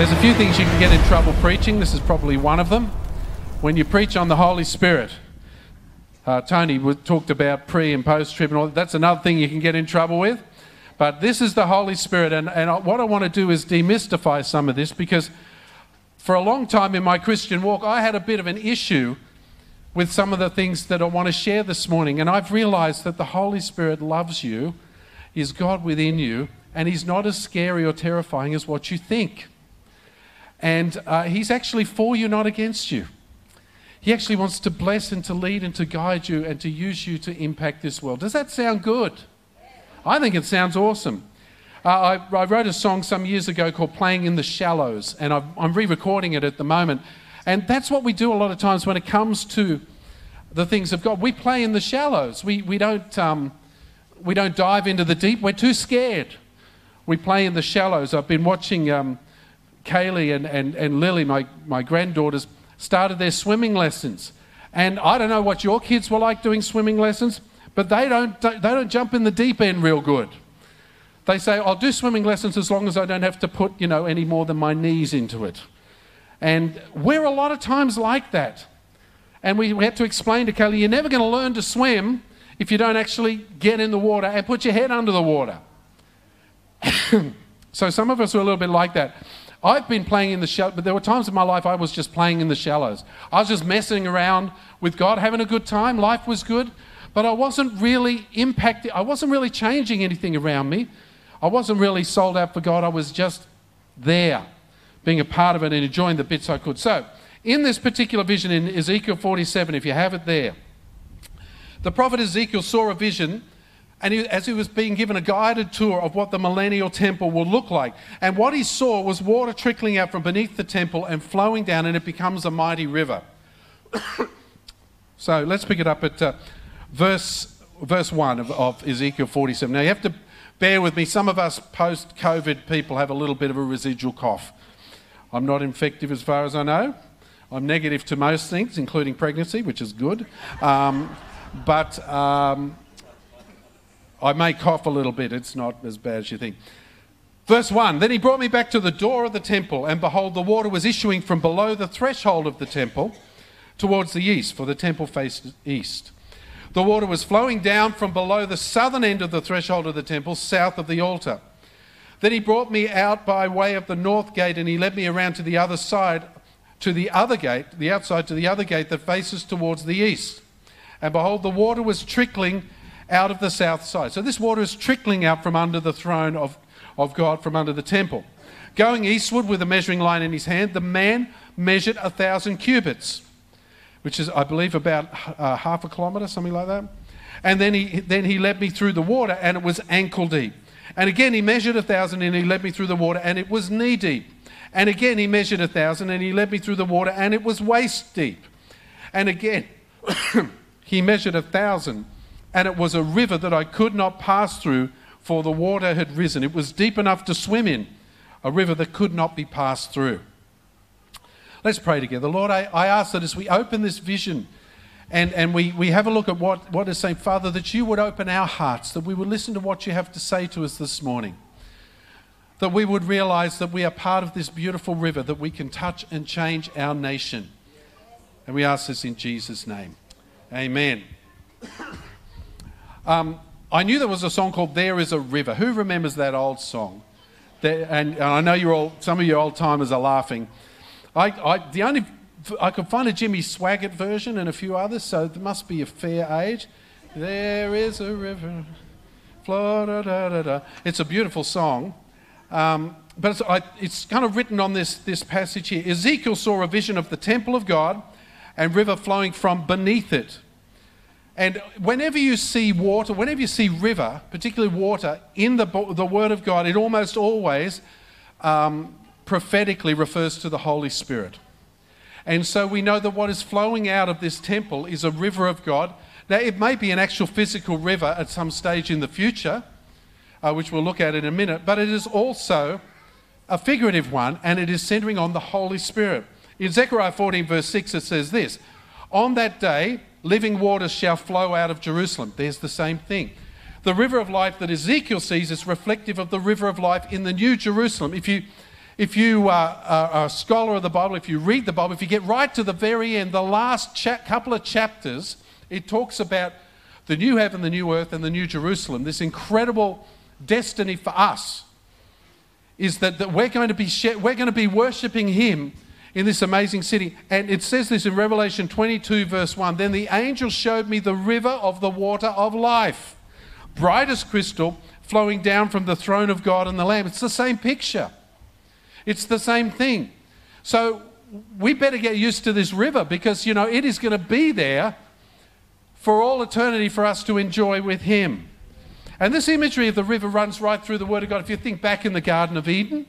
There's a few things you can get in trouble preaching. This is probably one of them. When you preach on the Holy Spirit, uh, Tony talked about pre and post trib and all. That's another thing you can get in trouble with. But this is the Holy Spirit, and, and what I want to do is demystify some of this because for a long time in my Christian walk, I had a bit of an issue with some of the things that I want to share this morning. And I've realized that the Holy Spirit loves you, is God within you, and He's not as scary or terrifying as what you think. And uh, He's actually for you, not against you. He actually wants to bless and to lead and to guide you and to use you to impact this world. Does that sound good? I think it sounds awesome. Uh, I, I, wrote a song some years ago called Playing in the Shallows, and i I'm re recording it at the moment. And that's what we do a lot of times when it comes to the things of God. We play in the shallows, we, we, don't, um, we don't dive into the deep, we're too scared. We play in the shallows. I've been watching um, Kaylee and, and, and Lily, my, my granddaughters, started their swimming lessons. And I don't know what your kids were like doing swimming lessons, but they don't, they don't jump in the deep end real good. They say, I'll do swimming lessons as long as I don't have to put, you know, any more than my knees into it. And we're a lot of times like that. And we, we had to explain to Kelly, you're never going to learn to swim if you don't actually get in the water and put your head under the water. so some of us are a little bit like that. I've been playing in the shallows, but there were times in my life I was just playing in the shallows. I was just messing around with God, having a good time. Life was good, but I wasn't really impacting, I wasn't really changing anything around me. I wasn't really sold out for God. I was just there, being a part of it and enjoying the bits I could. So, in this particular vision in Ezekiel 47, if you have it there, the prophet Ezekiel saw a vision and he, as he was being given a guided tour of what the millennial temple will look like. And what he saw was water trickling out from beneath the temple and flowing down, and it becomes a mighty river. so let's pick it up at uh, verse, verse 1 of, of Ezekiel 47. Now you have to bear with me. Some of us post COVID people have a little bit of a residual cough. I'm not infective as far as I know. I'm negative to most things, including pregnancy, which is good. Um, but um, I may cough a little bit. It's not as bad as you think. Verse 1 Then he brought me back to the door of the temple, and behold, the water was issuing from below the threshold of the temple towards the east, for the temple faced east. The water was flowing down from below the southern end of the threshold of the temple, south of the altar. Then he brought me out by way of the north gate, and he led me around to the other side to the other gate, the outside to the other gate that faces towards the east. And behold, the water was trickling out of the south side. So this water is trickling out from under the throne of, of God, from under the temple. Going eastward with a measuring line in his hand, the man measured a thousand cubits, which is, I believe, about uh, half a kilometre, something like that. And then he, then he led me through the water, and it was ankle deep. And again, he measured a thousand, and he led me through the water, and it was knee deep. And again, he measured a thousand and he led me through the water, and it was waist deep. And again, he measured a thousand, and it was a river that I could not pass through, for the water had risen. It was deep enough to swim in, a river that could not be passed through. Let's pray together. Lord, I, I ask that as we open this vision and, and we, we have a look at what, what is saying, Father, that you would open our hearts, that we would listen to what you have to say to us this morning that we would realize that we are part of this beautiful river, that we can touch and change our nation. And we ask this in Jesus' name. Amen. Um, I knew there was a song called There Is a River. Who remembers that old song? And, and, I know you're all, some of you old timers are laughing. I, I, the only, I could find a Jimmy Swaggart version and a few others, so there must be a fair age. There is a river. It's a beautiful song. Um, but it's, I, it's, kind of written on this, this passage here. Ezekiel saw a vision of the temple of God and river flowing from beneath it. And whenever you see water, whenever you see river, particularly water, in the, the Word of God, it almost always um, prophetically refers to the Holy Spirit. And so we know that what is flowing out of this temple is a river of God. Now, it may be an actual physical river at some stage in the future, uh, which we'll look at in a minute, but it is also a figurative one and it is centering on the Holy Spirit. In Zechariah 14, verse 6, it says this On that day, living waters shall flow out of Jerusalem. There's the same thing. The river of life that Ezekiel sees is reflective of the river of life in the New Jerusalem. If you, if you uh, uh, are a scholar of the Bible, if you read the Bible, if you get right to the very end, the last cha- couple of chapters, it talks about the new heaven, the new earth, and the new Jerusalem. This incredible destiny for us is that, that we're, going to be we're going to be worshipping Him in this amazing city. And it says this in Revelation 22, verse 1 Then the angel showed me the river of the water of life, bright as crystal, flowing down from the throne of God and the Lamb. It's the same picture. It's the same thing. So we better get used to this river because, you know, it is going to be there for all eternity for us to enjoy with Him. And this imagery of the river runs right through the Word of God. If you think back in the Garden of Eden,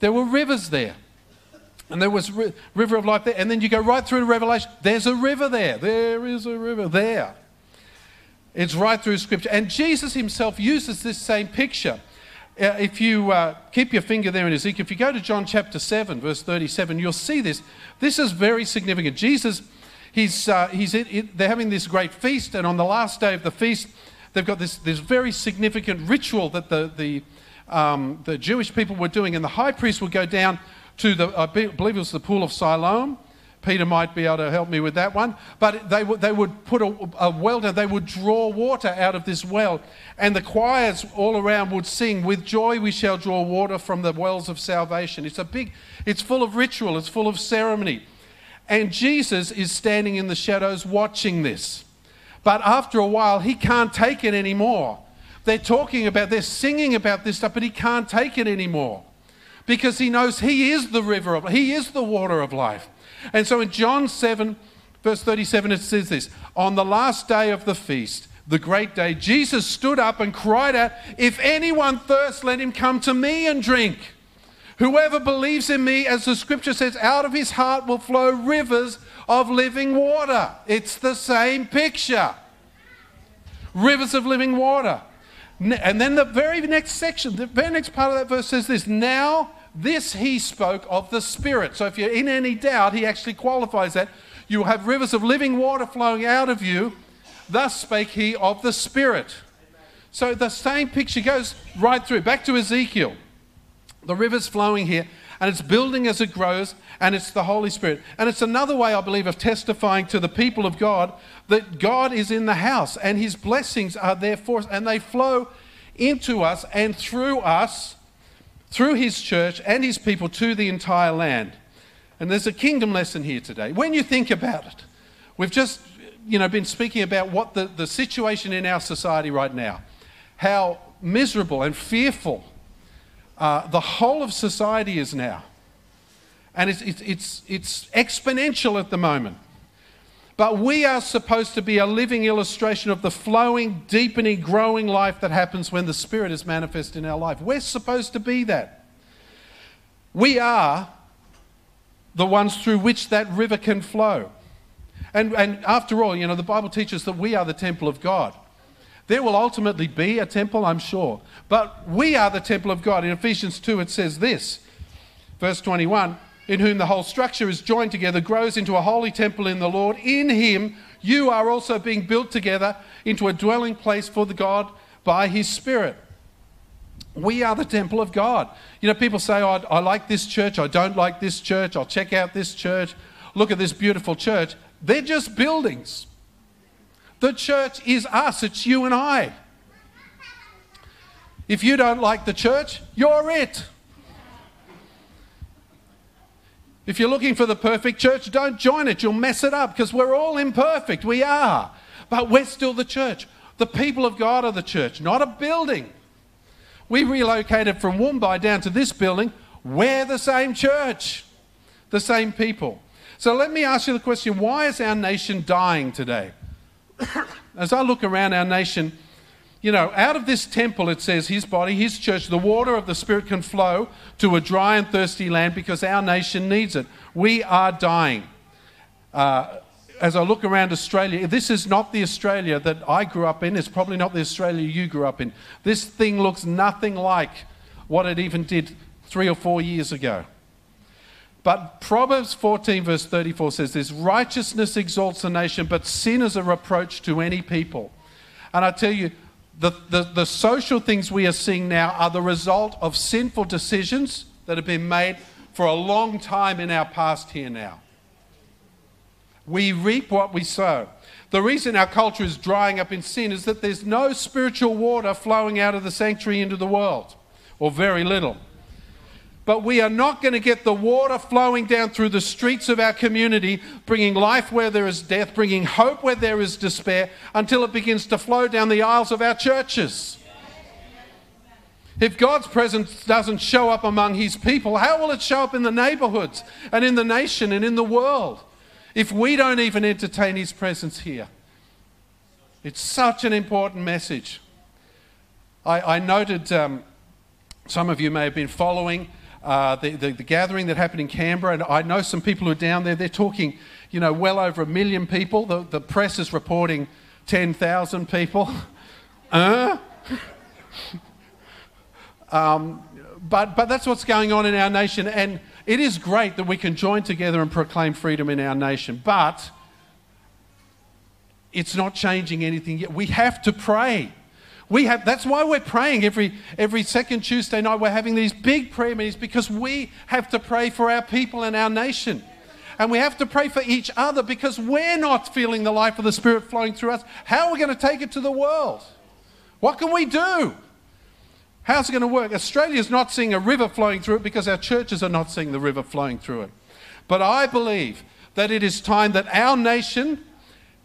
there were rivers there. And there was river of life there. And then you go right through to Revelation. There's a river there. There is a river there. It's right through Scripture. And Jesus himself uses this same picture. Uh, if you uh, keep your finger there in Ezekiel, if you go to John chapter 7, verse 37, you'll see this. This is very significant. Jesus, he's, uh, he's they're having this great feast, and on the last day of the feast, they've got this, this very significant ritual that the, the, um, the Jewish people were doing, and the high priest would go down to the, I believe it was the pool of Siloam, Peter might be able to help me with that one. But they, they would put a, a well down, they would draw water out of this well, and the choirs all around would sing, With joy we shall draw water from the wells of salvation. It's a big, it's full of ritual, it's full of ceremony. And Jesus is standing in the shadows watching this. But after a while, he can't take it anymore. They're talking about, they're singing about this stuff, but he can't take it anymore because he knows he is the river of, he is the water of life. And so in John 7, verse 37, it says this On the last day of the feast, the great day, Jesus stood up and cried out, If anyone thirsts, let him come to me and drink. Whoever believes in me, as the scripture says, out of his heart will flow rivers of living water. It's the same picture. Rivers of living water. And then the very next section, the very next part of that verse says this Now this he spoke of the Spirit. So if you're in any doubt, he actually qualifies that. You will have rivers of living water flowing out of you. Thus spake he of the Spirit. So the same picture goes right through, back to Ezekiel. The river's flowing here, and it's building as it grows, and it's the Holy Spirit. And it's another way, I believe, of testifying to the people of God that God is in the house, and his blessings are there for us, and they flow into us and through us through his church and his people to the entire land. And there's a kingdom lesson here today. When you think about it, we've just you know, been speaking about what the, the situation in our society right now, how miserable and fearful uh, the whole of society is now. And it's, it's, it's, it's exponential at the moment. But we are supposed to be a living illustration of the flowing, deepening, growing life that happens when the Spirit is manifest in our life. We're supposed to be that. We are the ones through which that river can flow. And, and after all, you know, the Bible teaches that we are the temple of God. There will ultimately be a temple, I'm sure. But we are the temple of God. In Ephesians 2, it says this, verse 21 in whom the whole structure is joined together, grows into a holy temple in the Lord. In him, you are also being built together into a dwelling place for the God by his Spirit. We are the temple of God. You know, people say, oh, I like this church, I don't like this church, I'll check out this church, look at this beautiful church. They're just buildings. The church is us, it's you and I. If you don't like the church, you're it. If you're looking for the perfect church, don't join it. You'll mess it up because we're all imperfect. We are. But we're still the church. The people of God are the church, not a building. We relocated from Woombye down to this building. We're the same church, the same people. So let me ask you the question why is our nation dying today? As I look around our nation, you know, out of this temple, it says, his body, his church, the water of the Spirit can flow to a dry and thirsty land because our nation needs it. We are dying. Uh, as I look around Australia, this is not the Australia that I grew up in. It's probably not the Australia you grew up in. This thing looks nothing like what it even did three or four years ago. But Proverbs 14, verse 34 says this Righteousness exalts a nation, but sin is a reproach to any people. And I tell you, the, the, the social things we are seeing now are the result of sinful decisions that have been made for a long time in our past here now. We reap what we sow. The reason our culture is drying up in sin is that there's no spiritual water flowing out of the sanctuary into the world, or very little. But we are not going to get the water flowing down through the streets of our community, bringing life where there is death, bringing hope where there is despair, until it begins to flow down the aisles of our churches. If God's presence doesn't show up among his people, how will it show up in the neighborhoods and in the nation and in the world if we don't even entertain his presence here? It's such an important message. I, I noted, um, some of you may have been following uh, the, the, the, gathering that happened in Canberra, and I know some people who are down there, they're talking, you know, well over a million people. The, the press is reporting 10,000 people. uh? um, but, but that's what's going on in our nation, and it is great that we can join together and proclaim freedom in our nation, but it's not changing anything yet. We have to pray. We have, that's why we're praying every, every second Tuesday night. We're having these big prayer meetings because we have to pray for our people and our nation. And we have to pray for each other because we're not feeling the life of the Spirit flowing through us. How are we going to take it to the world? What can we do? How's it going to work? Australia's not seeing a river flowing through it because our churches are not seeing the river flowing through it. But I believe that it is time that our nation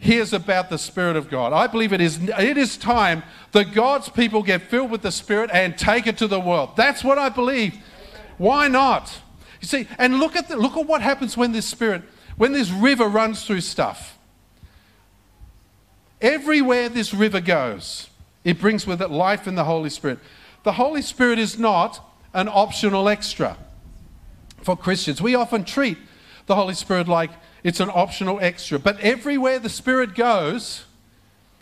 hears about the Spirit of God. I believe it is, it is time that God's people get filled with the Spirit and take it to the world. That's what I believe. Why not? You see, and look at, the, look at what happens when this Spirit, when this river runs through stuff. Everywhere this river goes, it brings with it life in the Holy Spirit. The Holy Spirit is not an optional extra for Christians. We often treat the Holy Spirit like it's an optional extra. But everywhere the Spirit goes,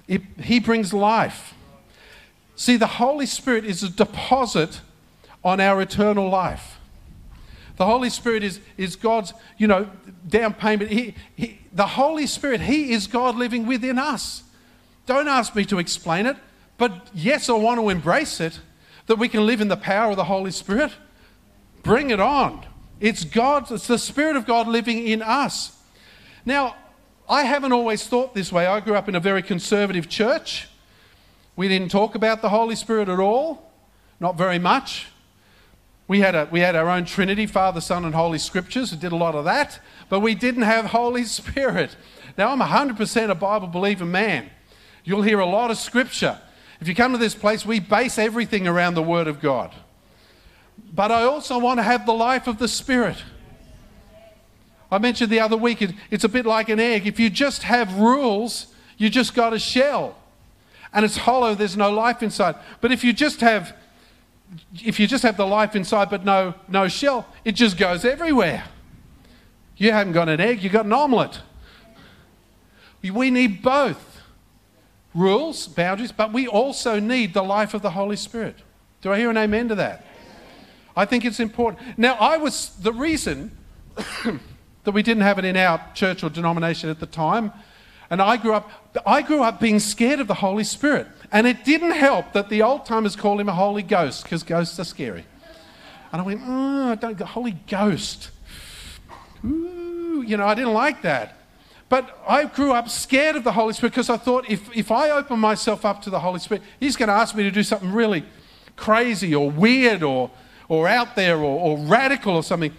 it, He brings life. See, the Holy Spirit is a deposit on our eternal life. The Holy Spirit is, is God's, you know, down payment. He, he, the Holy Spirit, He is God living within us. Don't ask me to explain it, but yes, I want to embrace it that we can live in the power of the Holy Spirit. Bring it on. It's God, it's the Spirit of God living in us. Now, I haven't always thought this way. I grew up in a very conservative church. We didn't talk about the Holy Spirit at all, not very much. We had, a, we had our own Trinity, Father, Son, and Holy Scriptures. We did a lot of that, but we didn't have Holy Spirit. Now, I'm 100% a Bible believing man. You'll hear a lot of Scripture. If you come to this place, we base everything around the Word of God. But I also want to have the life of the Spirit. I mentioned the other week, it's a bit like an egg. If you just have rules, you just got a shell. And it's hollow, there's no life inside. But if you just have if you just have the life inside but no, no shell, it just goes everywhere. You haven't got an egg, you've got an omelette. We need both rules, boundaries, but we also need the life of the Holy Spirit. Do I hear an amen to that? I think it's important. Now, I was the reason that we didn't have it in our church or denomination at the time. And I grew up, I grew up being scared of the Holy Spirit. And it didn't help that the old timers called him a Holy Ghost because ghosts are scary. And I went, oh, don't, the Holy Ghost. Ooh, you know, I didn't like that. But I grew up scared of the Holy Spirit because I thought if, if I open myself up to the Holy Spirit, He's going to ask me to do something really crazy or weird or, or out there or, or radical or something.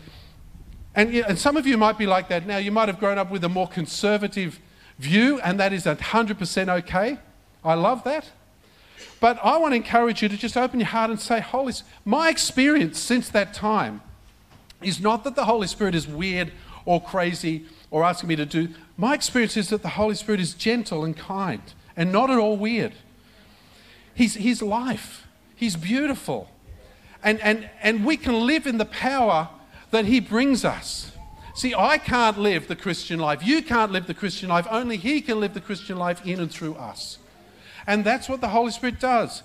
And, and some of you might be like that now. You might have grown up with a more conservative view, and that is 100% okay. I love that. But I want to encourage you to just open your heart and say, Holy my experience since that time is not that the Holy Spirit is weird or crazy or asking me to do. My experience is that the Holy Spirit is gentle and kind and not at all weird. He's, he's life, He's beautiful. And, and, and we can live in the power that He brings us. See, I can't live the Christian life. You can't live the Christian life. Only He can live the Christian life in and through us. And that's what the Holy Spirit does.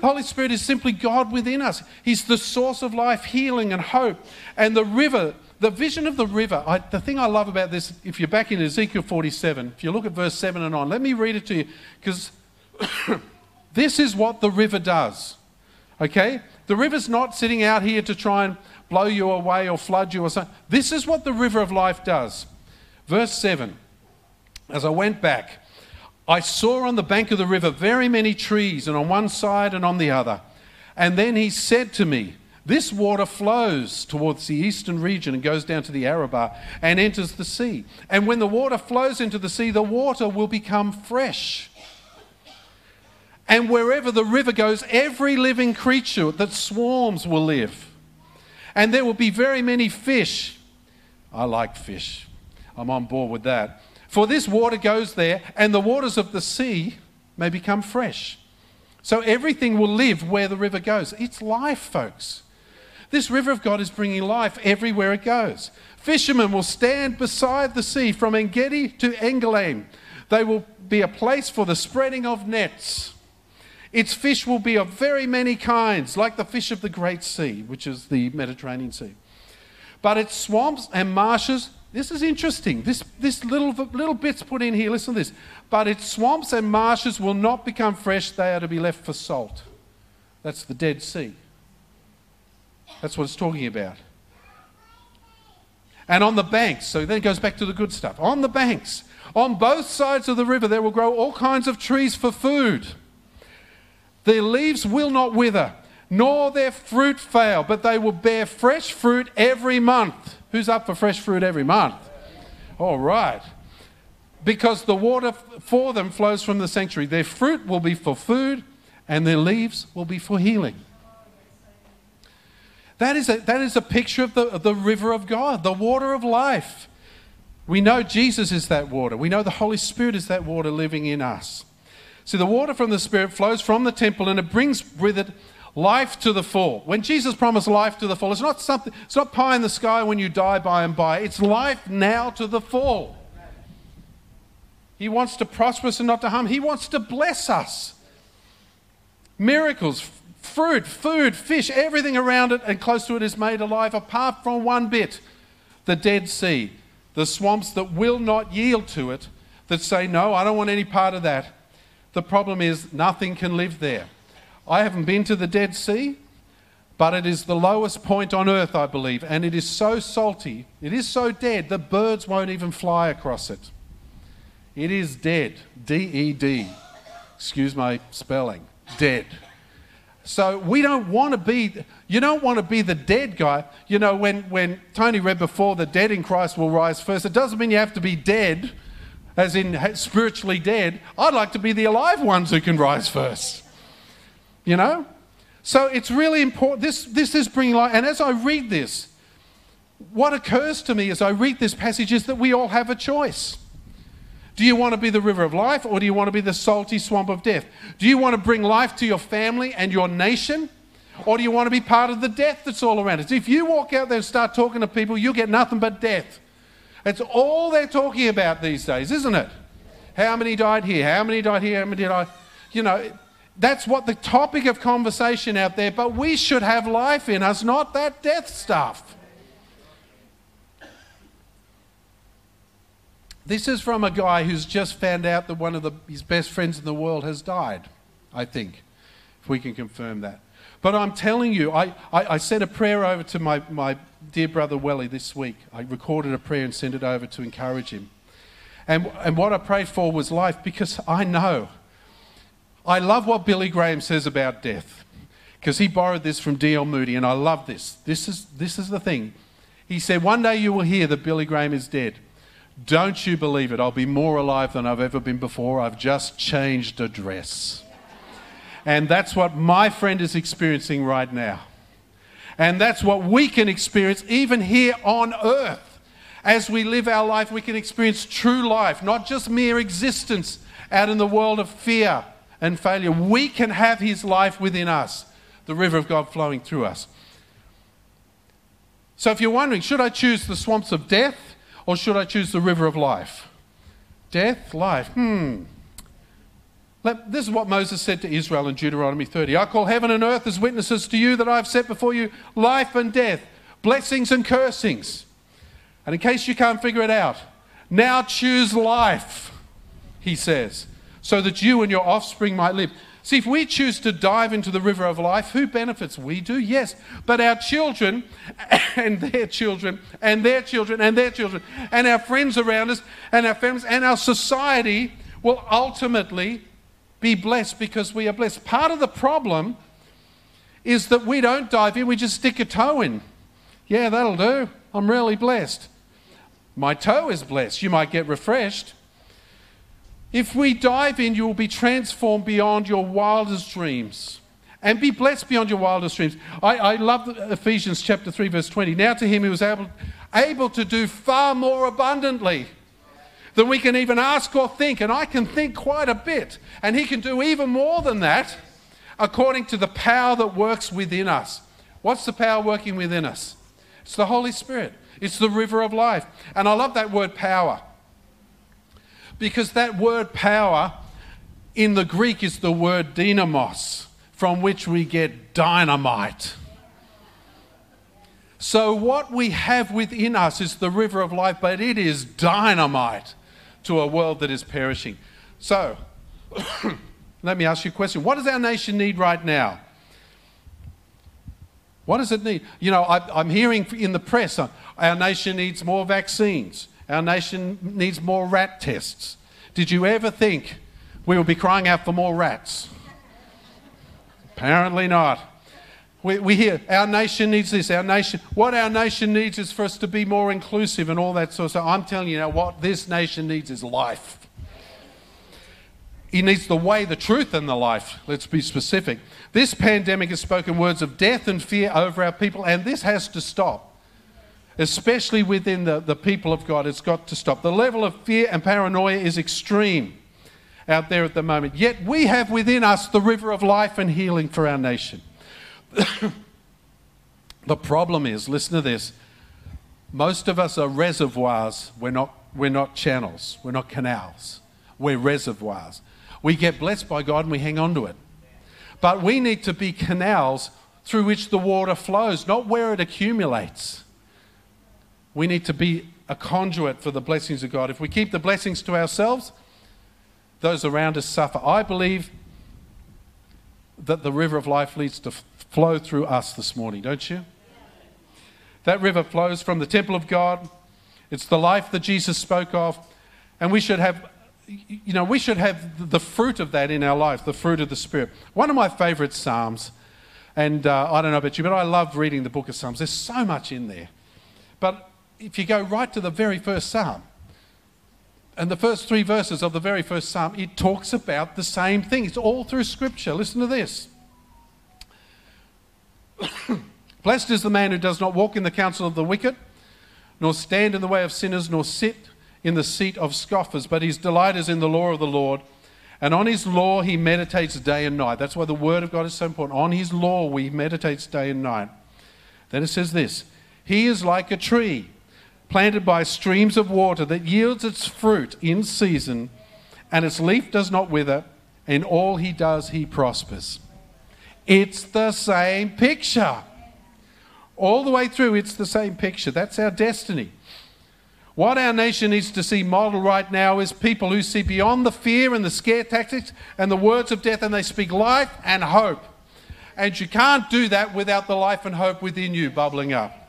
The Holy Spirit is simply God within us. He's the source of life, healing, and hope. And the river, the vision of the river, I, the thing I love about this, if you're back in Ezekiel 47, if you look at verse 7 and on, let me read it to you because this is what the river does. Okay? The river's not sitting out here to try and blow you away or flood you or something. This is what the river of life does. Verse 7 As I went back, I saw on the bank of the river very many trees, and on one side and on the other. And then he said to me, This water flows towards the eastern region and goes down to the Arabah and enters the sea. And when the water flows into the sea, the water will become fresh. And wherever the river goes, every living creature that swarms will live. And there will be very many fish. I like fish. I'm on board with that. For this water goes there, and the waters of the sea may become fresh. So everything will live where the river goes. It's life, folks. This river of God is bringing life everywhere it goes. Fishermen will stand beside the sea from Engedi to Eneglaim. They will be a place for the spreading of nets. Its fish will be of very many kinds, like the fish of the Great Sea, which is the Mediterranean Sea. But its swamps and marshes, this is interesting. This, this little, little bit's put in here, listen to this. But its swamps and marshes will not become fresh, they are to be left for salt. That's the Dead Sea. That's what it's talking about. And on the banks, so then it goes back to the good stuff. On the banks, on both sides of the river, there will grow all kinds of trees for food. Their leaves will not wither, nor their fruit fail, but they will bear fresh fruit every month. Who's up for fresh fruit every month? All right. Because the water for them flows from the sanctuary. Their fruit will be for food, and their leaves will be for healing. That is a, that is a picture of the, of the river of God, the water of life. We know Jesus is that water. We know the Holy Spirit is that water living in us. See, the water from the Spirit flows from the temple and it brings with it life to the full. When Jesus promised life to the full, it's not something, it's not pie in the sky when you die by and by. It's life now to the full. He wants to prosper us and not to harm. He wants to bless us. Miracles, fruit, food, fish, everything around it and close to it is made alive, apart from one bit the Dead Sea, the swamps that will not yield to it, that say, No, I don't want any part of that. The problem is nothing can live there. I haven't been to the Dead Sea, but it is the lowest point on earth, I believe, and it is so salty, it is so dead, that birds won't even fly across it. It is dead. D E D. Excuse my spelling. Dead. So we don't want to be, you don't want to be the dead guy. You know, when, when Tony read before, the dead in Christ will rise first, it doesn't mean you have to be dead as in spiritually dead, I'd like to be the alive ones who can rise first. You know? So it's really important. This, this is bringing light. And as I read this, what occurs to me as I read this passage is that we all have a choice. Do you want to be the river of life or do you want to be the salty swamp of death? Do you want to bring life to your family and your nation? Or do you want to be part of the death that's all around us? If you walk out there and start talking to people, you'll get nothing but death. It's all they're talking about these days, isn't it? How many died here? How many died here? How many died? You know, that's what the topic of conversation out there, but we should have life in us, not that death stuff. This is from a guy who's just found out that one of the, his best friends in the world has died, I think, if we can confirm that. But I'm telling you, I, I, I sent a prayer over to my, my dear brother Welly this week. I recorded a prayer and sent it over to encourage him. And, and what I prayed for was life because I know. I love what Billy Graham says about death because he borrowed this from D.L. Moody, and I love this. This is, this is the thing. He said, One day you will hear that Billy Graham is dead. Don't you believe it? I'll be more alive than I've ever been before. I've just changed address. And that's what my friend is experiencing right now. And that's what we can experience even here on earth. As we live our life, we can experience true life, not just mere existence out in the world of fear and failure. We can have His life within us, the river of God flowing through us. So if you're wondering, should I choose the swamps of death or should I choose the river of life? Death, life. Hmm. This is what Moses said to Israel in Deuteronomy 30. I call heaven and earth as witnesses to you that I have set before you life and death, blessings and cursings. And in case you can't figure it out, now choose life, he says, so that you and your offspring might live. See, if we choose to dive into the river of life, who benefits? We do, yes. But our children and their children and their children and their children and our friends around us and our families and our society will ultimately be blessed because we are blessed. Part of the problem is that we don't dive in, we just stick a toe in. Yeah, that'll do. I'm really blessed. My toe is blessed. You might get refreshed. If we dive in, you will be transformed beyond your wildest dreams and be blessed beyond your wildest dreams. I, I love Ephesians chapter 3, verse 20. Now to him who was able, able to do far more abundantly than we can even ask or think. And I can think quite a bit. And he can do even more than that according to the power that works within us. What's the power working within us? It's the Holy Spirit. It's the river of life. And I love that word power. Because that word power in the Greek is the word dynamos, from which we get dynamite. So, what we have within us is the river of life, but it is dynamite to a world that is perishing. So, let me ask you a question. What does our nation need right now? What does it need? You know, I, am hearing in the press uh, our nation needs more vaccines. Our nation needs more rat tests. Did you ever think we would be crying out for more rats? Apparently not. We, we hear our nation needs this, our nation. What our nation needs is for us to be more inclusive and all that sort of stuff. I'm telling you now, what this nation needs is life. He needs the way, the truth, and the life. Let's be specific. This pandemic has spoken words of death and fear over our people, and this has to stop especially within the, the people of God. It's got to stop. The level of fear and paranoia is extreme out there at the moment. Yet we have within us the river of life and healing for our nation. the problem is, listen to this, most of us are reservoirs, we're not, we're not channels, we're not canals, we're reservoirs. We get blessed by God and we hang on to it. But we need to be canals through which the water flows, not where it accumulates. We need to be a conduit for the blessings of God. If we keep the blessings to ourselves, those around us suffer. I believe that the river of life needs to flow through us this morning, don't you? That river flows from the temple of God. It's the life that Jesus spoke of. And we should have, you know, we should have the fruit of that in our life, the fruit of the Spirit. One of my favorite Psalms, and uh, I don't know about you, but I love reading the book of Psalms. There's so much in there. But if you go right to the very first psalm, and the first three verses of the very first psalm, it talks about the same thing. It's all through Scripture. Listen to this. Blessed is the man who does not walk in the counsel of the wicked, nor stand in the way of sinners, nor sit in the seat of scoffers, but his delight is in the law of the Lord. And on his law he meditates day and night. That's why the word of God is so important. On his law we meditate day and night. Then it says this He is like a tree planted by streams of water that yields its fruit in season, and its leaf does not wither, In all he does, he prospers. It's the same picture. All the way through, it's the same picture. That's our destiny. What our nation needs to see model right now is people who see beyond the fear and the scare tactics and the words of death, and they speak life and hope. And you can't do that without the life and hope within you bubbling up.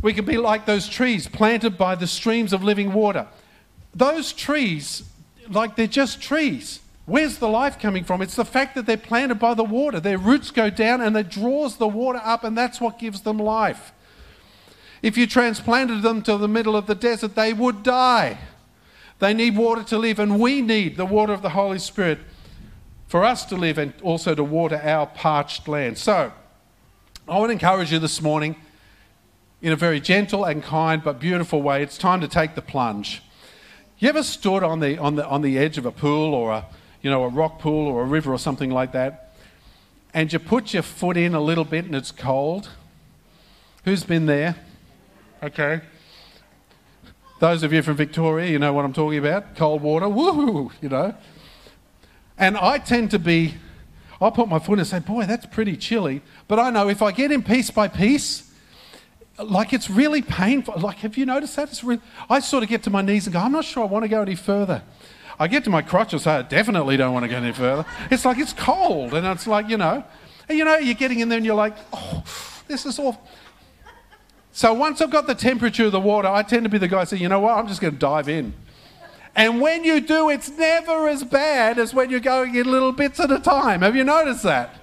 We can be like those trees planted by the streams of living water. Those trees, like they're just trees. Where's the life coming from? It's the fact that they're planted by the water. Their roots go down and it draws the water up, and that's what gives them life. If you transplanted them to the middle of the desert, they would die. They need water to live, and we need the water of the Holy Spirit for us to live and also to water our parched land. So, I want to encourage you this morning in a very gentle and kind but beautiful way, it's time to take the plunge. You ever stood on the, on the, on the edge of a pool or a, you know, a rock pool or a river or something like that, and you put your foot in a little bit and it's cold? Who's been there? Okay. Those of you from Victoria, you know what I'm talking about. Cold water, woo, you know. And I tend to be, I'll put my foot in and say, boy, that's pretty chilly. But I know if I get in piece by piece, like it's really painful. Like, have you noticed that? It's really, I sort of get to my knees and go, I'm not sure I want to go any further. I get to my crotch and say, I definitely don't want to go any further. It's like it's cold, and it's like, you know, and you know, you're getting in there and you're like, oh, this is awful. So once I've got the temperature of the water, I tend to be the guy saying, you know what, I'm just going to dive in. And when you do, it's never as bad as when you're going in little bits at a time. Have you noticed that?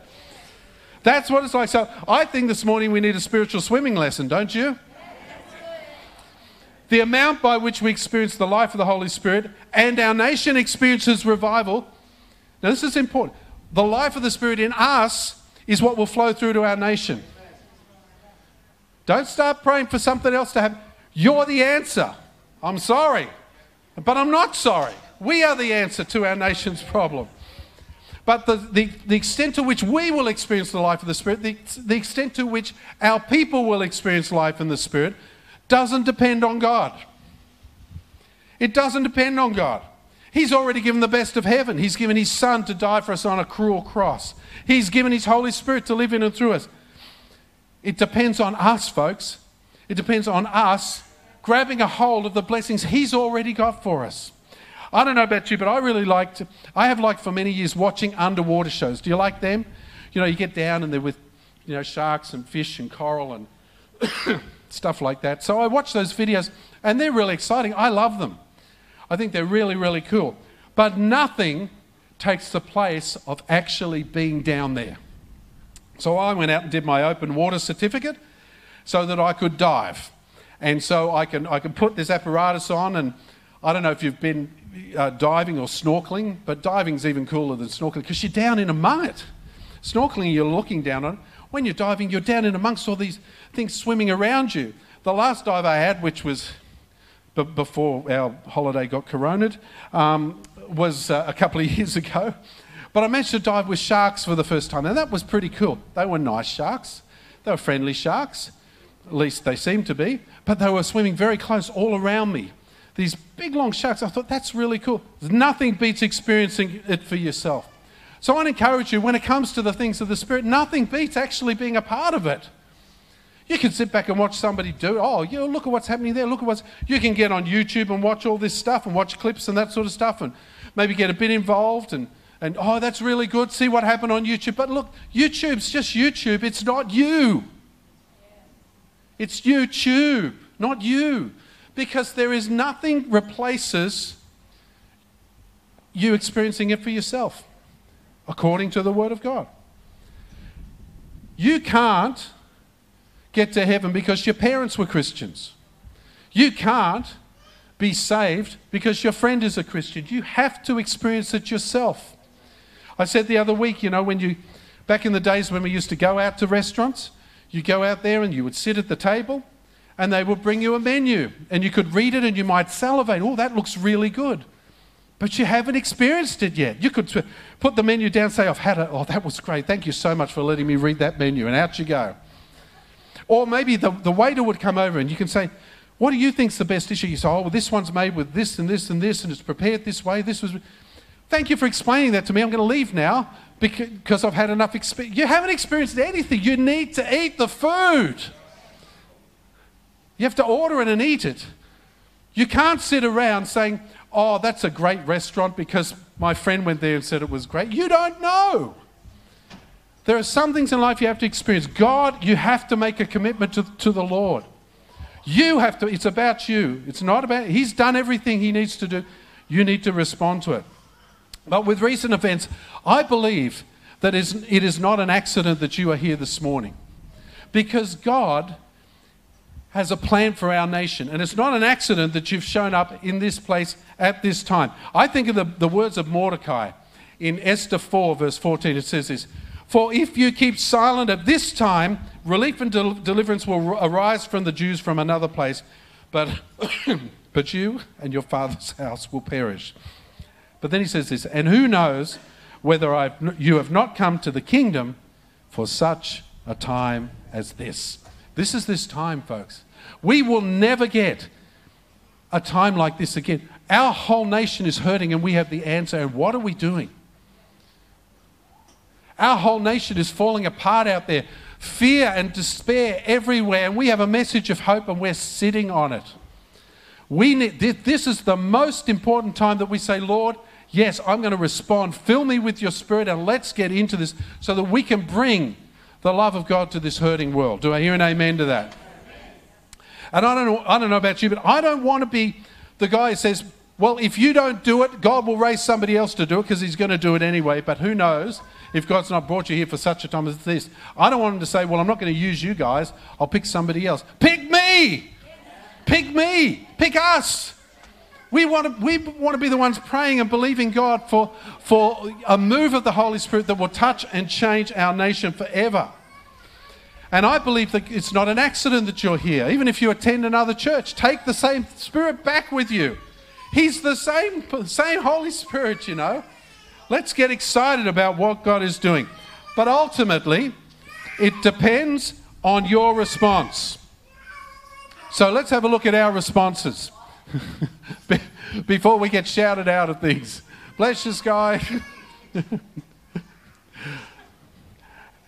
That's what it's like. So I think this morning we need a spiritual swimming lesson, don't you? The amount by which we experience the life of the Holy Spirit and our nation experiences revival. Now, this is important. The life of the Spirit in us is what will flow through to our nation. Don't start praying for something else to happen. You're the answer. I'm sorry, but I'm not sorry. We are the answer to our nation's problem. But the, the, the extent to which we will experience the life of the Spirit, the, the extent to which our people will experience life in the Spirit, doesn't depend on God. It doesn't depend on God. He's already given the best of heaven. He's given His Son to die for us on a cruel cross. He's given His Holy Spirit to live in and through us. It depends on us, folks. It depends on us grabbing a hold of the blessings He's already got for us. I don't know about you, but I really liked, I have liked for many years watching underwater shows. Do you like them? You know, you get down and they're with, you know, sharks and fish and coral and stuff like that. So I watch those videos and they're really exciting. I love them. I think they're really, really cool. But nothing takes the place of actually being down there. So I went out and did my open water certificate so that I could dive. And so I can, I can put this apparatus on, and I don't know if you've been uh, diving or snorkeling, but diving's even cooler than snorkeling because you're down in among it. Snorkeling, you're looking down on it. When you're diving, you're down in amongst all these things swimming around you. The last dive I had, which was b- before our holiday got coronaed, um, was uh, a couple of years ago. But I managed to dive with sharks for the first time, and that was pretty cool. They were nice sharks, they were friendly sharks, at least they seemed to be, but they were swimming very close all around me. These big long sharks, I thought that's really cool. Nothing beats experiencing it for yourself. So I'd encourage you when it comes to the things of the Spirit, nothing beats actually being a part of it. You can sit back and watch somebody do, oh, you know, look at what's happening there, look at what's. You can get on YouTube and watch all this stuff and watch clips and that sort of stuff and maybe get a bit involved and and oh, that's really good. See what happened on YouTube. But look, YouTube's just YouTube. It's not you. It's YouTube, not you. Because there is nothing replaces you experiencing it for yourself, according to the Word of God. You can't get to heaven because your parents were Christians. You can't be saved because your friend is a Christian. You have to experience it yourself. I said the other week, you know, when you, back in the days when we used to go out to restaurants, you go out there and you would sit at the table and they would bring you a menu and you could read it and you might salivate. Oh, that looks really good. But you haven't experienced it yet. You could put the menu down, say, I've had it. Oh, that was great. Thank you so much for letting me read that menu. And out you go. Or maybe the, the waiter would come over and you can say, What do you think's the best dish? You say, Oh, well, this one's made with this and this and this, and it's prepared this way. This was. Thank you for explaining that to me. I'm going to leave now because I've had enough experience. You haven't experienced anything. You need to eat the food. You have to order it and eat it. You can't sit around saying, Oh, that's a great restaurant because my friend went there and said it was great. You don't know. There are some things in life you have to experience. God, you have to make a commitment to, to the Lord. You have to, it's about you. It's not about, He's done everything He needs to do. You need to respond to it. But with recent events, I believe that it is not an accident that you are here this morning. Because God has a plan for our nation. And it's not an accident that you've shown up in this place at this time. I think of the, the words of Mordecai in Esther 4, verse 14. It says this For if you keep silent at this time, relief and del- deliverance will arise from the Jews from another place, but, but you and your father's house will perish. But then he says this, and who knows whether I've, you have not come to the kingdom for such a time as this. This is this time, folks. We will never get a time like this again. Our whole nation is hurting, and we have the answer. And what are we doing? Our whole nation is falling apart out there. Fear and despair everywhere, and we have a message of hope, and we're sitting on it. We need, this is the most important time that we say, Lord, yes, I'm going to respond. Fill me with your spirit and let's get into this so that we can bring the love of God to this hurting world. Do I hear an amen to that? And I don't know, I don't know about you, but I don't want to be the guy who says, well, if you don't do it, God will raise somebody else to do it because he's going to do it anyway. But who knows if God's not brought you here for such a time as this? I don't want him to say, well, I'm not going to use you guys. I'll pick somebody else. Pick me! Pick me! Pick us! We want, to, we want to be the ones praying and believing God for, for a move of the Holy Spirit that will touch and change our nation forever. And I believe that it's not an accident that you're here. Even if you attend another church, take the same Spirit back with you. He's the same, same Holy Spirit, you know. Let's get excited about what God is doing. But ultimately, it depends on your response. So let's have a look at our responses before we get shouted out at things. Bless you, Sky.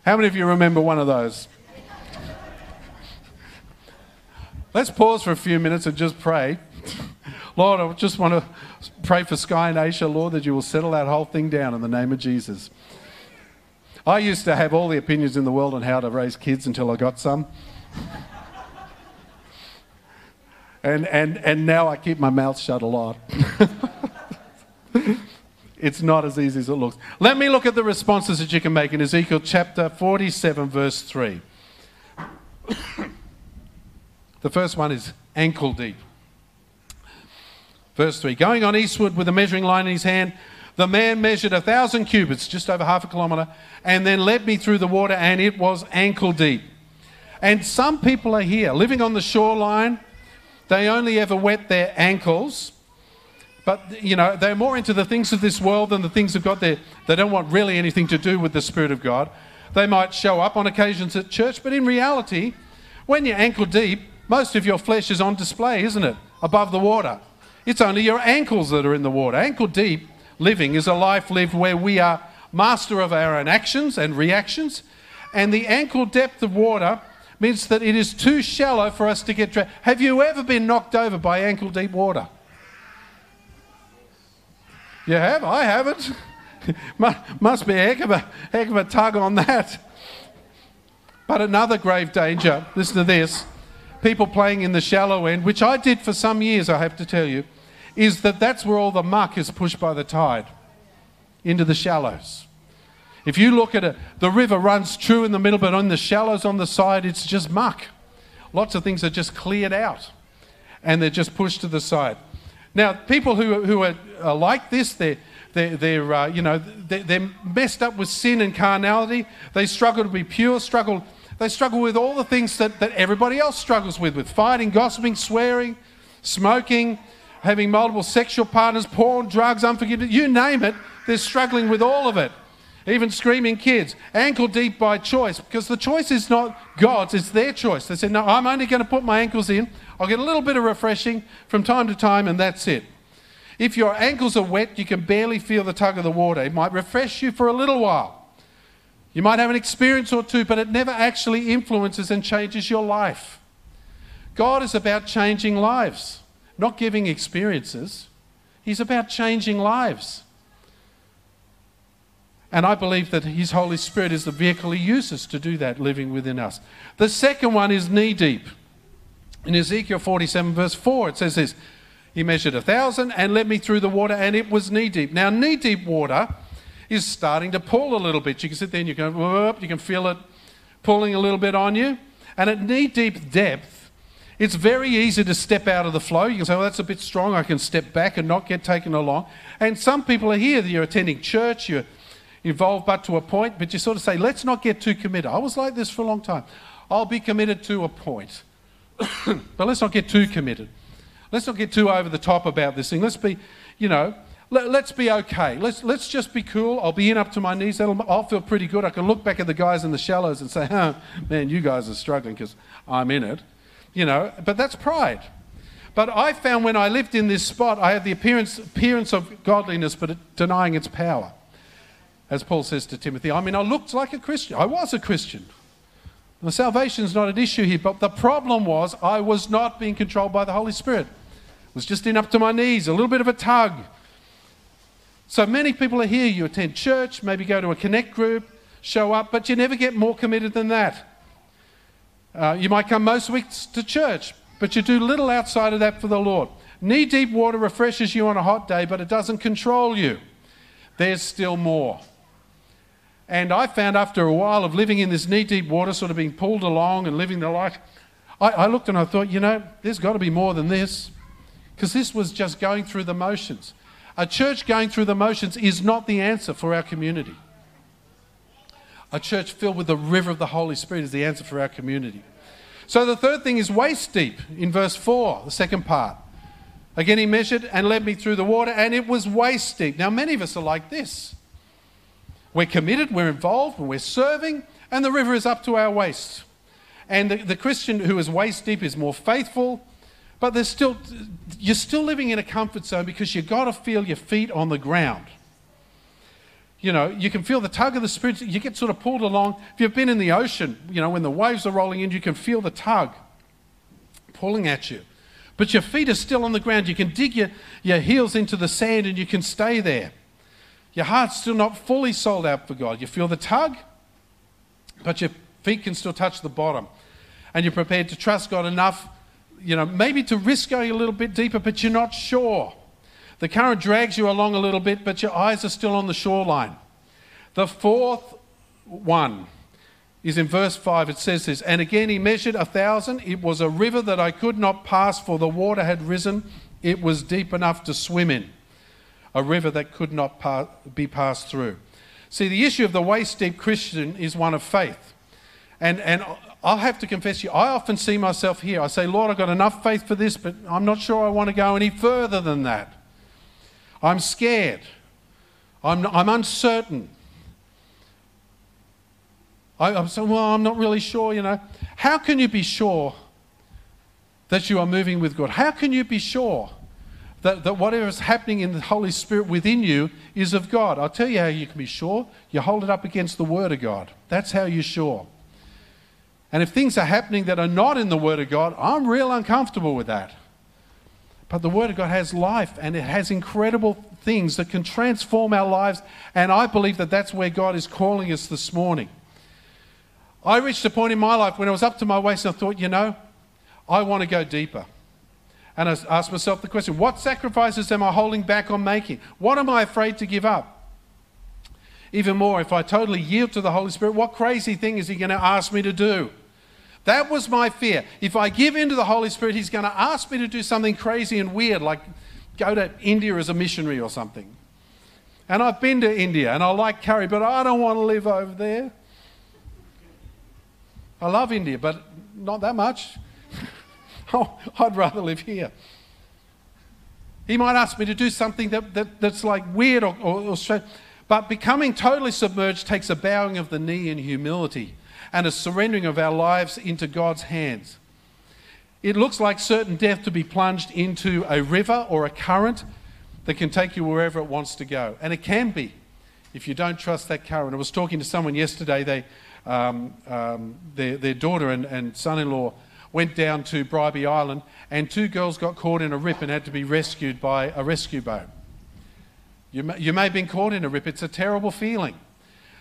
How many of you remember one of those? Let's pause for a few minutes and just pray. Lord, I just want to pray for Sky and Asia, Lord, that you will settle that whole thing down in the name of Jesus. I used to have all the opinions in the world on how to raise kids until I got some. and, and, and now I keep my mouth shut a lot. it's not as easy as it looks. Let me look at the responses that you can make in Ezekiel chapter 47, verse 3. The first one is ankle deep. Verse 3 Going on eastward with a measuring line in his hand, the man measured a thousand cubits, just over half a kilometre, and then led me through the water, and it was ankle deep. And some people are here living on the shoreline. They only ever wet their ankles. But, you know, they're more into the things of this world than the things of God. They're, they don't want really anything to do with the Spirit of God. They might show up on occasions at church, but in reality, when you're ankle deep, most of your flesh is on display, isn't it? Above the water. It's only your ankles that are in the water. Ankle deep living is a life lived where we are master of our own actions and reactions. And the ankle depth of water means that it is too shallow for us to get drowned. Have you ever been knocked over by ankle deep water? You have? I haven't. Must be a heck of a, heck of a tug on that. But another grave danger, listen to this people playing in the shallow end, which I did for some years, I have to tell you is that that's where all the muck is pushed by the tide into the shallows. If you look at it, the river runs true in the middle, but on the shallows on the side, it's just muck. Lots of things are just cleared out and they're just pushed to the side. Now, people who, who are, are like this, they're, they're, they're uh, you know, they're, they're messed up with sin and carnality. They struggle to be pure, struggle, they struggle with all the things that, that everybody else struggles with, with fighting, gossiping, swearing, smoking, having multiple sexual partners, porn, drugs, unforgiveness, you name it, they're struggling with all of it. Even screaming kids, ankle deep by choice, because the choice is not God's, it's their choice. They said, No, I'm only going to put my ankles in. I'll get a little bit of refreshing from time to time, and that's it. If your ankles are wet, you can barely feel the tug of the water. It might refresh you for a little while. You might have an experience or two, but it never actually influences and changes your life. God is about changing lives not giving experiences. He's about changing lives. And I believe that His Holy Spirit is the vehicle He uses to do that living within us. The second one is knee deep. In Ezekiel 47, verse 4, it says this He measured a thousand and led me through the water, and it was knee deep. Now, knee deep water is starting to pull a little bit. You can sit there and you can, you can feel it pulling a little bit on you. And at knee deep depth, it's very easy to step out of the flow. You can say, well, that's a bit strong. I can step back and not get taken along. And some people are here, you're attending church, you're involved but to a point, but you sort of say, let's not get too committed. I was like this for a long time. I'll be committed to a point. but let's not get too committed. Let's not get too over the top about this thing. Let's be, you know, let, us be okay. Let's, let's just be cool. I'll be in up to my knees. That'll, I'll feel pretty good. I can look back at the guys in the shallows and say, huh, man, you guys are struggling because I'm in it you know, but that's pride. But I found when I lived in this spot, I had the appearance, appearance of godliness, but denying its power. As Paul says to Timothy, I mean, I looked like a Christian. I was a Christian. The salvation is not an issue here, but the problem was I was not being controlled by the Holy Spirit. was just in up to my knees, a little bit of a tug. So many people are here. You attend church, maybe go to a connect group, show up, but you never get more committed than that. Uh, you might come most weeks to church, but you do little outside of that for the Lord. Knee deep water refreshes you on a hot day, but it doesn't control you. There's still more. And I found after a while of living in this knee deep water, sort of being pulled along and living the life, I, I looked and I thought, you know, there's got to be more than this because this was just going through the motions. A church going through the motions is not the answer for our community. A church filled with the river of the Holy Spirit is the answer for our community. So the third thing is waist deep in verse 4, the second part. Again, he measured and led me through the water, and it was waist deep. Now, many of us are like this. We're committed, we're involved, we're serving, and the river is up to our waist. And the, the Christian who is waist deep is more faithful, but there's still, you're still living in a comfort zone because you've got to feel your feet on the ground. You know, you can feel the tug of the Spirit. You get sort of pulled along. If you've been in the ocean, you know, when the waves are rolling in, you can feel the tug pulling at you. But your feet are still on the ground. You can dig your, your heels into the sand and you can stay there. Your heart's still not fully sold out for God. You feel the tug, but your feet can still touch the bottom. And you're prepared to trust God enough you know, maybe to risk going a little bit deeper, but you're not sure. The current drags you along a little bit, but your eyes are still on the shoreline. The fourth one is in verse 5. It says this And again he measured a thousand. It was a river that I could not pass, for the water had risen. It was deep enough to swim in. A river that could not be passed through. See, the issue of the waist deep Christian is one of faith. And, and I'll have to confess to you, I often see myself here. I say, Lord, I've got enough faith for this, but I'm not sure I want to go any further than that. I'm scared. I'm, I'm uncertain. I, I'm saying, well, I'm not really sure, you know. How can you be sure that you are moving with God? How can you be sure that, that whatever is happening in the Holy Spirit within you is of God? I'll tell you how you can be sure. You hold it up against the Word of God. That's how you're sure. And if things are happening that are not in the Word of God, I'm real uncomfortable with that. But the Word of God has life and it has incredible things that can transform our lives. And I believe that that's where God is calling us this morning. I reached a point in my life when I was up to my waist and I thought, you know, I want to go deeper. And I asked myself the question what sacrifices am I holding back on making? What am I afraid to give up? Even more, if I totally yield to the Holy Spirit, what crazy thing is He going to ask me to do? That was my fear. If I give in to the Holy Spirit, He's going to ask me to do something crazy and weird, like go to India as a missionary or something. And I've been to India and I like curry, but I don't want to live over there. I love India, but not that much. oh, I'd rather live here. He might ask me to do something that, that, that's like weird or, or, or strange. But becoming totally submerged takes a bowing of the knee in humility and a surrendering of our lives into God's hands. It looks like certain death to be plunged into a river or a current that can take you wherever it wants to go. And it can be if you don't trust that current. I was talking to someone yesterday, they, um, um, their, their daughter and, and son in law went down to Bribie Island, and two girls got caught in a rip and had to be rescued by a rescue boat. You may, you may have been caught in a rip. It's a terrible feeling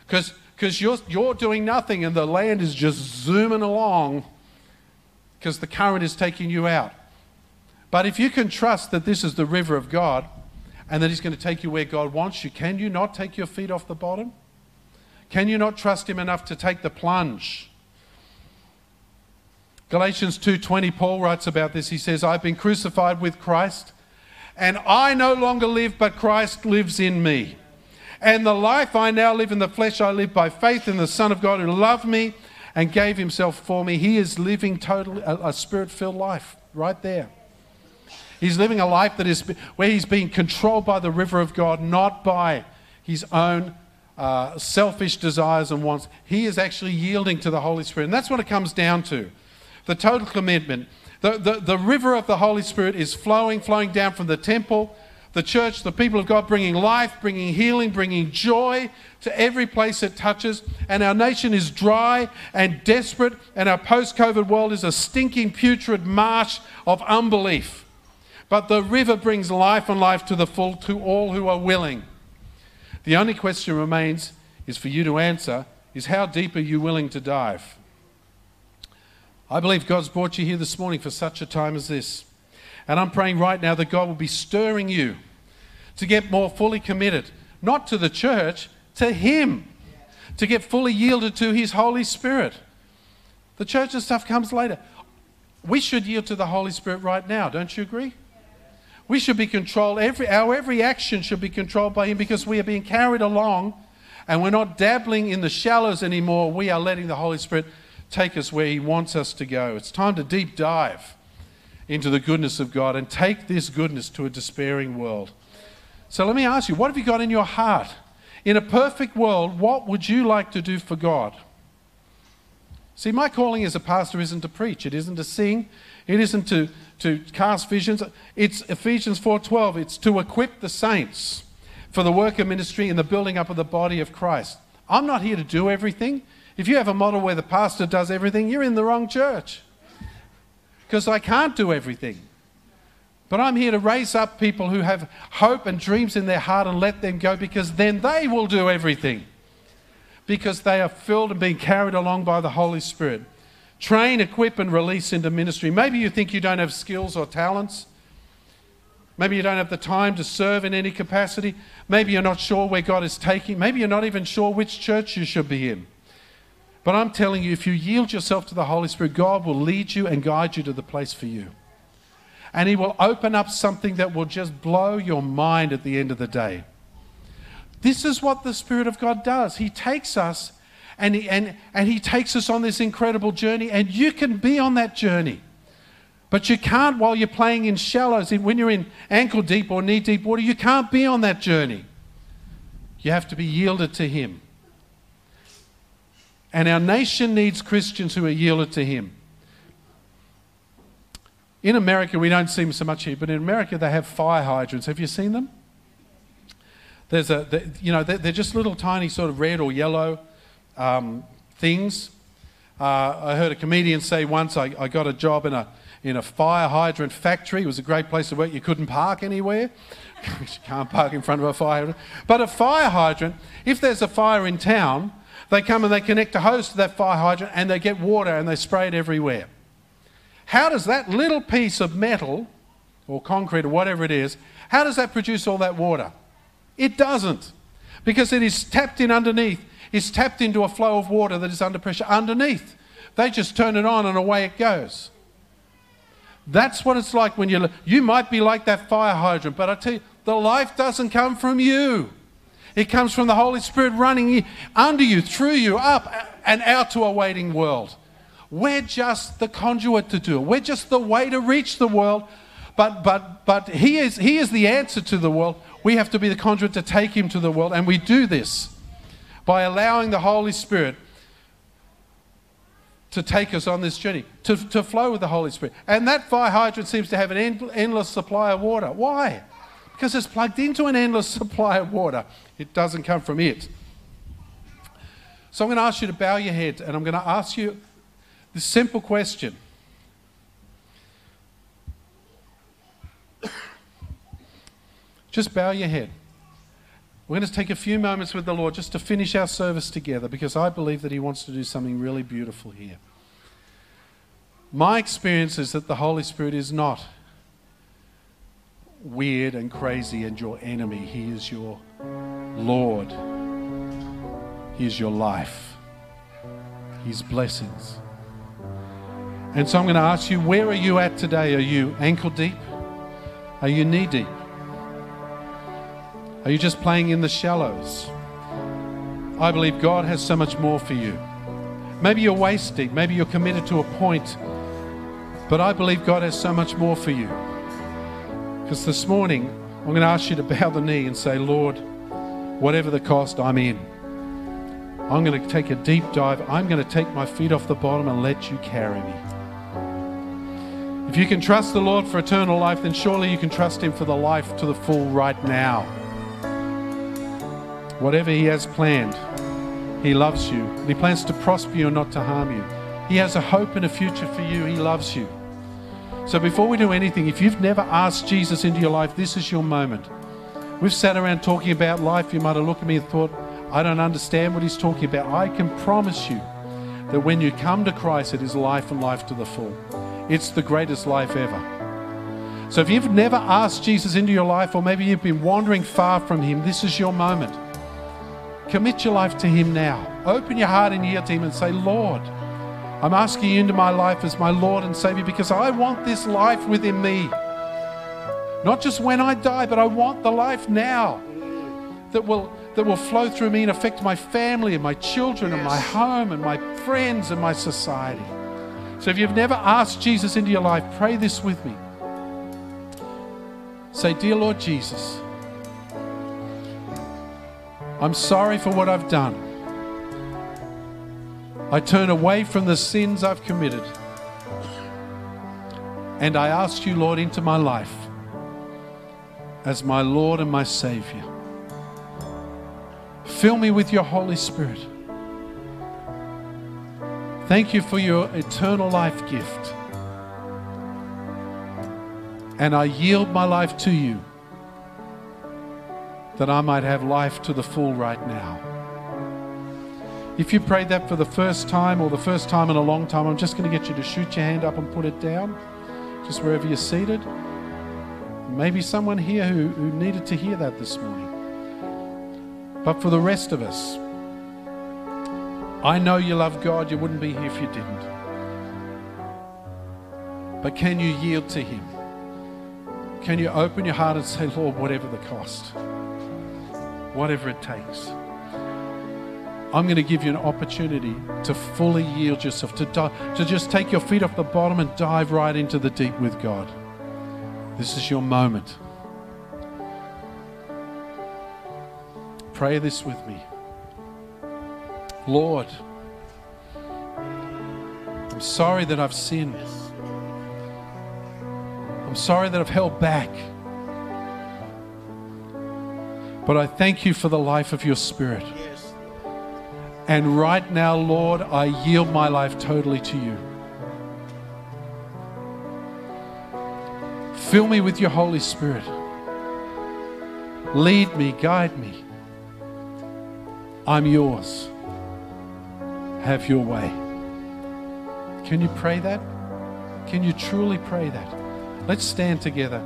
because you're, you're doing nothing and the land is just zooming along because the current is taking you out. But if you can trust that this is the river of God and that He's going to take you where God wants you, can you not take your feet off the bottom? Can you not trust Him enough to take the plunge? Galatians 2:20 Paul writes about this. He says, "I've been crucified with Christ, and I no longer live, but Christ lives in me. And the life I now live in the flesh, I live by faith in the Son of God who loved me and gave himself for me. He is living totally a, a spirit filled life right there. He's living a life that is where he's being controlled by the river of God, not by his own uh, selfish desires and wants. He is actually yielding to the Holy Spirit. And that's what it comes down to the total commitment. The, the, the river of the Holy Spirit is flowing, flowing down from the temple, the church, the people of God, bringing life, bringing healing, bringing joy to every place it touches. And our nation is dry and desperate, and our post COVID world is a stinking, putrid marsh of unbelief. But the river brings life and life to the full to all who are willing. The only question remains is for you to answer is how deep are you willing to dive? I believe God's brought you here this morning for such a time as this. And I'm praying right now that God will be stirring you to get more fully committed, not to the church, to Him, to get fully yielded to His Holy Spirit. The church and stuff comes later. We should yield to the Holy Spirit right now, don't you agree? We should be controlled, every, our every action should be controlled by Him because we are being carried along and we're not dabbling in the shallows anymore. We are letting the Holy Spirit take us where He wants us to go. It's time to deep dive into the goodness of God and take this goodness to a despairing world. So let me ask you, what have you got in your heart? In a perfect world, what would you like to do for God? See, my calling as a pastor isn't to preach, it isn't to sing, it isn't to, to cast visions. It's Ephesians 4:12. It's to equip the saints for the work of ministry and the building up of the body of Christ. I'm not here to do everything. If you have a model where the pastor does everything, you're in the wrong church. Because I can't do everything. But I'm here to raise up people who have hope and dreams in their heart and let them go because then they will do everything because they are filled and being carried along by the Holy Spirit. Train, equip, and release into ministry. Maybe you think you don't have skills or talents. Maybe you don't have the time to serve in any capacity. Maybe you're not sure where God is taking. Maybe you're not even sure which church you should be in. But I'm telling you, if you yield yourself to the Holy Spirit, God will lead you and guide you to the place for you. And He will open up something that will just blow your mind at the end of the day. This is what the Spirit of God does. He takes us and he, and, and he takes us on this incredible journey, and you can be on that journey. But you can't while you're playing in shallows. When you're in ankle deep or knee deep water, you can't be on that journey. You have to be yielded to Him. And our nation needs Christians who are yielded to Him. In America, we don't see them so much here, but in America, they have fire hydrants. Have you seen them? There's a, the, you know, they're, they're, just little tiny sort of red or yellow um, things. Uh, I heard a comedian say once, I, I, got a job in a, in a fire hydrant factory. It was a great place to work. You couldn't park anywhere. you can't park in front of a fire hydrant. But a fire hydrant, if there's a fire in town, they come and they connect a hose to that fire hydrant and they get water and they spray it everywhere. How does that little piece of metal or concrete or whatever it is, how does that produce all that water? It doesn't. Because it is tapped in underneath. It's tapped into a flow of water that is under pressure underneath. They just turn it on and away it goes. That's what it's like when you you might be like that fire hydrant, but I tell you, the life doesn't come from you. It comes from the Holy Spirit running under you, through you, up and out to a waiting world. We're just the conduit to do it. We're just the way to reach the world. But but but he is he is the answer to the world. We have to be the conduit to take him to the world, and we do this by allowing the Holy Spirit to take us on this journey, to, to flow with the Holy Spirit. And that fire hydrant seems to have an end, endless supply of water. Why? Because it's plugged into an endless supply of water. It doesn't come from it. So I'm going to ask you to bow your head and I'm going to ask you the simple question Just bow your head. We're going to take a few moments with the Lord just to finish our service together because I believe that He wants to do something really beautiful here. My experience is that the Holy Spirit is not weird and crazy and your enemy. He is your Lord. He is your life. His blessings. And so I'm going to ask you, where are you at today? Are you ankle deep? Are you knee deep? Are you just playing in the shallows? I believe God has so much more for you. Maybe you're waist deep, maybe you're committed to a point, but I believe God has so much more for you. Because this morning, I'm going to ask you to bow the knee and say, Lord, whatever the cost, I'm in. I'm going to take a deep dive. I'm going to take my feet off the bottom and let you carry me. If you can trust the Lord for eternal life, then surely you can trust Him for the life to the full right now. Whatever He has planned, He loves you. He plans to prosper you and not to harm you. He has a hope and a future for you. He loves you. So before we do anything, if you've never asked Jesus into your life, this is your moment. We've sat around talking about life. You might have looked at me and thought, I don't understand what he's talking about. I can promise you that when you come to Christ, it is life and life to the full. It's the greatest life ever. So if you've never asked Jesus into your life, or maybe you've been wandering far from him, this is your moment. Commit your life to him now. Open your heart and yield to him and say, Lord, I'm asking you into my life as my Lord and Savior because I want this life within me. Not just when I die, but I want the life now that will, that will flow through me and affect my family and my children and my home and my friends and my society. So if you've never asked Jesus into your life, pray this with me. Say, Dear Lord Jesus, I'm sorry for what I've done. I turn away from the sins I've committed. And I ask you, Lord, into my life as my Lord and my Savior. Fill me with your Holy Spirit. Thank you for your eternal life gift. And I yield my life to you that I might have life to the full right now. If you prayed that for the first time or the first time in a long time, I'm just going to get you to shoot your hand up and put it down, just wherever you're seated. Maybe someone here who, who needed to hear that this morning. But for the rest of us, I know you love God. You wouldn't be here if you didn't. But can you yield to Him? Can you open your heart and say, Lord, whatever the cost, whatever it takes? I'm going to give you an opportunity to fully yield yourself, to, to just take your feet off the bottom and dive right into the deep with God. This is your moment. Pray this with me. Lord, I'm sorry that I've sinned. I'm sorry that I've held back. But I thank you for the life of your Spirit. And right now, Lord, I yield my life totally to you. Fill me with your Holy Spirit. Lead me, guide me. I'm yours. Have your way. Can you pray that? Can you truly pray that? Let's stand together.